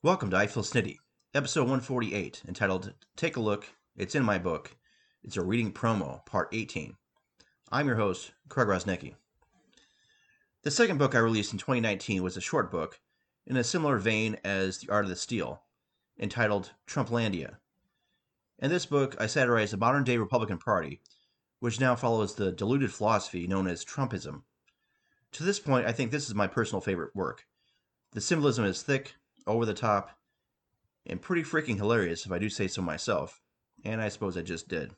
Welcome to I Feel Snitty, episode 148, entitled Take a Look, It's in My Book. It's a reading promo, part 18. I'm your host, Craig Rosnicki. The second book I released in 2019 was a short book in a similar vein as The Art of the Steal, entitled Trumplandia. In this book, I satirize the modern day Republican Party, which now follows the diluted philosophy known as Trumpism. To this point, I think this is my personal favorite work. The symbolism is thick, over the top, and pretty freaking hilarious if I do say so myself, and I suppose I just did.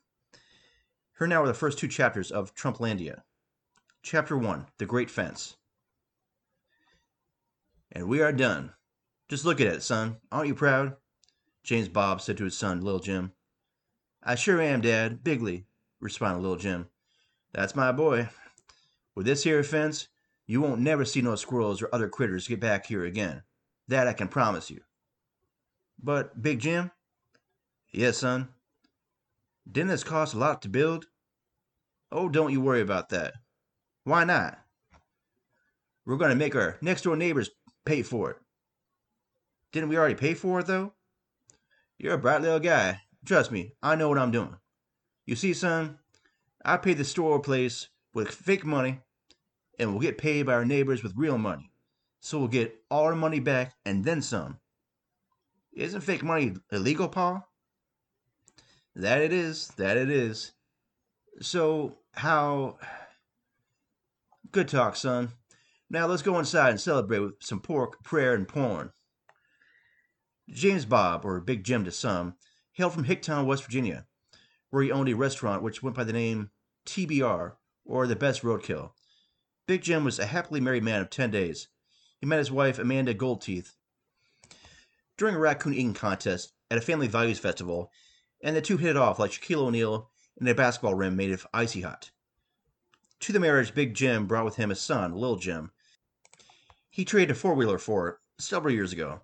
Here now are the first two chapters of Trumplandia. Chapter 1 The Great Fence. And we are done. Just look at it, son. Aren't you proud? James Bob said to his son, Little Jim. I sure am, Dad, bigly, responded Little Jim. That's my boy. With this here fence, you won't never see no squirrels or other critters get back here again. That I can promise you. But, Big Jim? Yes, son. Didn't this cost a lot to build? Oh, don't you worry about that. Why not? We're going to make our next door neighbors pay for it. Didn't we already pay for it, though? You're a bright little guy. Trust me, I know what I'm doing. You see, son, I paid the store place with fake money and we'll get paid by our neighbors with real money. So we'll get all our money back and then some. Isn't fake money illegal, Pa? That it is, that it is. So, how. Good talk, son. Now let's go inside and celebrate with some pork, prayer, and porn. James Bob, or Big Jim to some, hailed from Hicktown, West Virginia, where he owned a restaurant which went by the name TBR, or the Best Roadkill. Big Jim was a happily married man of 10 days. He met his wife, Amanda Goldteeth, during a raccoon eating contest at a family values festival, and the two hit it off like Shaquille O'Neal and a basketball rim made of icy hot. To the marriage, Big Jim brought with him a son, Lil Jim. He traded a four wheeler for it several years ago,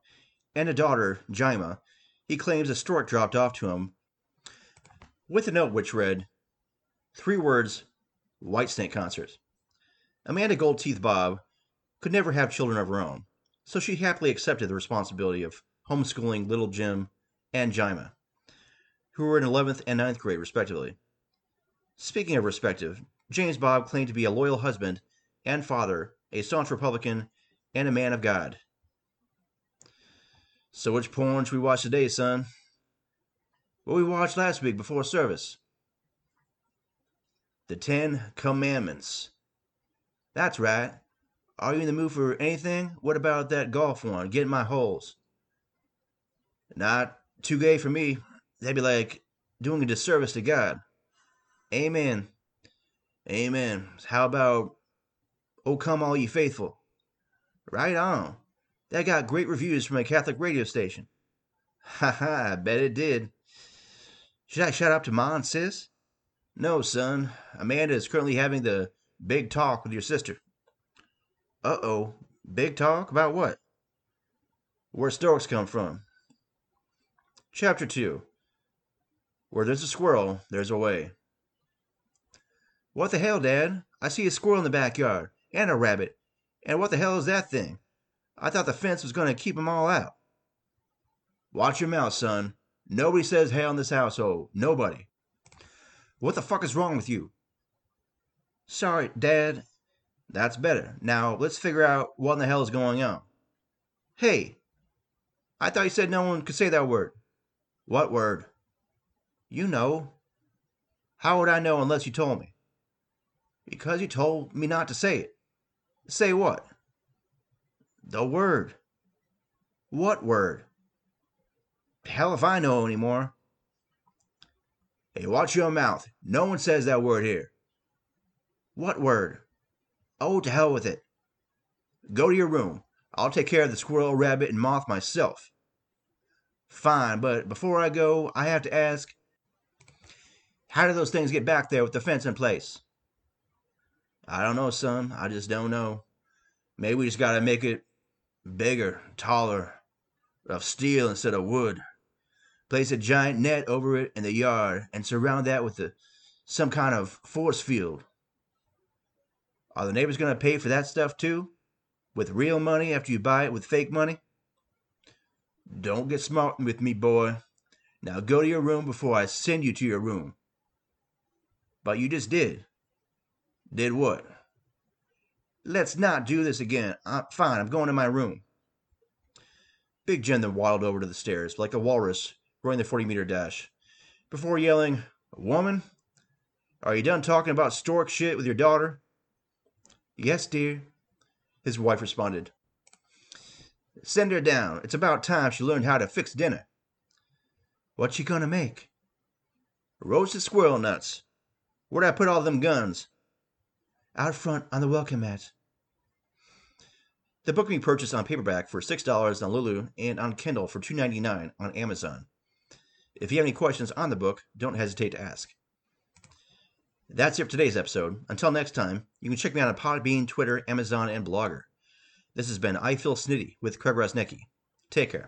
and a daughter, Jima, he claims a stork dropped off to him with a note which read, Three words, Whitesnake concert. Amanda Goldteeth Bob could never have children of her own, so she happily accepted the responsibility of homeschooling little Jim and Jima, who were in 11th and 9th grade, respectively. Speaking of respective, James Bob claimed to be a loyal husband and father, a staunch Republican, and a man of God. So, which porn should we watch today, son? What we watched last week before service? The Ten Commandments. That's right. Are you in the mood for anything? What about that golf one? Getting my holes. Not too gay for me. That'd be like doing a disservice to God. Amen. Amen. How about Oh Come All Ye Faithful? Right on. That got great reviews from a Catholic radio station. Ha ha, I bet it did. Should I shout out to Ma and Sis? No, son. Amanda is currently having the big talk with your sister. Uh oh. Big talk? About what? Where storks come from. Chapter 2 Where there's a squirrel, there's a way. What the hell, Dad? I see a squirrel in the backyard, and a rabbit. And what the hell is that thing? I thought the fence was going to keep 'em all out. Watch your mouth, son. Nobody says hell in this household. Nobody. What the fuck is wrong with you? Sorry, Dad. That's better. Now, let's figure out what in the hell is going on. Hey, I thought you said no one could say that word. What word? You know. How would I know unless you told me? Because you told me not to say it. Say what? The word. What word? Hell if I know anymore. Hey, watch your mouth. No one says that word here. What word? Oh, to hell with it. Go to your room. I'll take care of the squirrel, rabbit, and moth myself. Fine, but before I go, I have to ask how did those things get back there with the fence in place? I don't know, son. I just don't know. Maybe we just gotta make it bigger, taller, of steel instead of wood. Place a giant net over it in the yard and surround that with a, some kind of force field. Are the neighbors going to pay for that stuff too? With real money after you buy it with fake money? Don't get smart with me, boy. Now go to your room before I send you to your room. But you just did. Did what? Let's not do this again. I'm fine. I'm going to my room. Big Jen then waddled over to the stairs like a walrus running the 40 meter dash before yelling, Woman, are you done talking about stork shit with your daughter? Yes, dear, his wife responded. Send her down. It's about time she learned how to fix dinner. What's she gonna make? Roasted squirrel nuts. Where'd I put all them guns? Out front on the welcome mat. The book can be purchased on paperback for $6 on Lulu and on Kindle for $2.99 on Amazon. If you have any questions on the book, don't hesitate to ask. That's it for today's episode. Until next time, you can check me out on Podbean, Twitter, Amazon, and Blogger. This has been I Feel Snitty with Craig Rosnicki. Take care.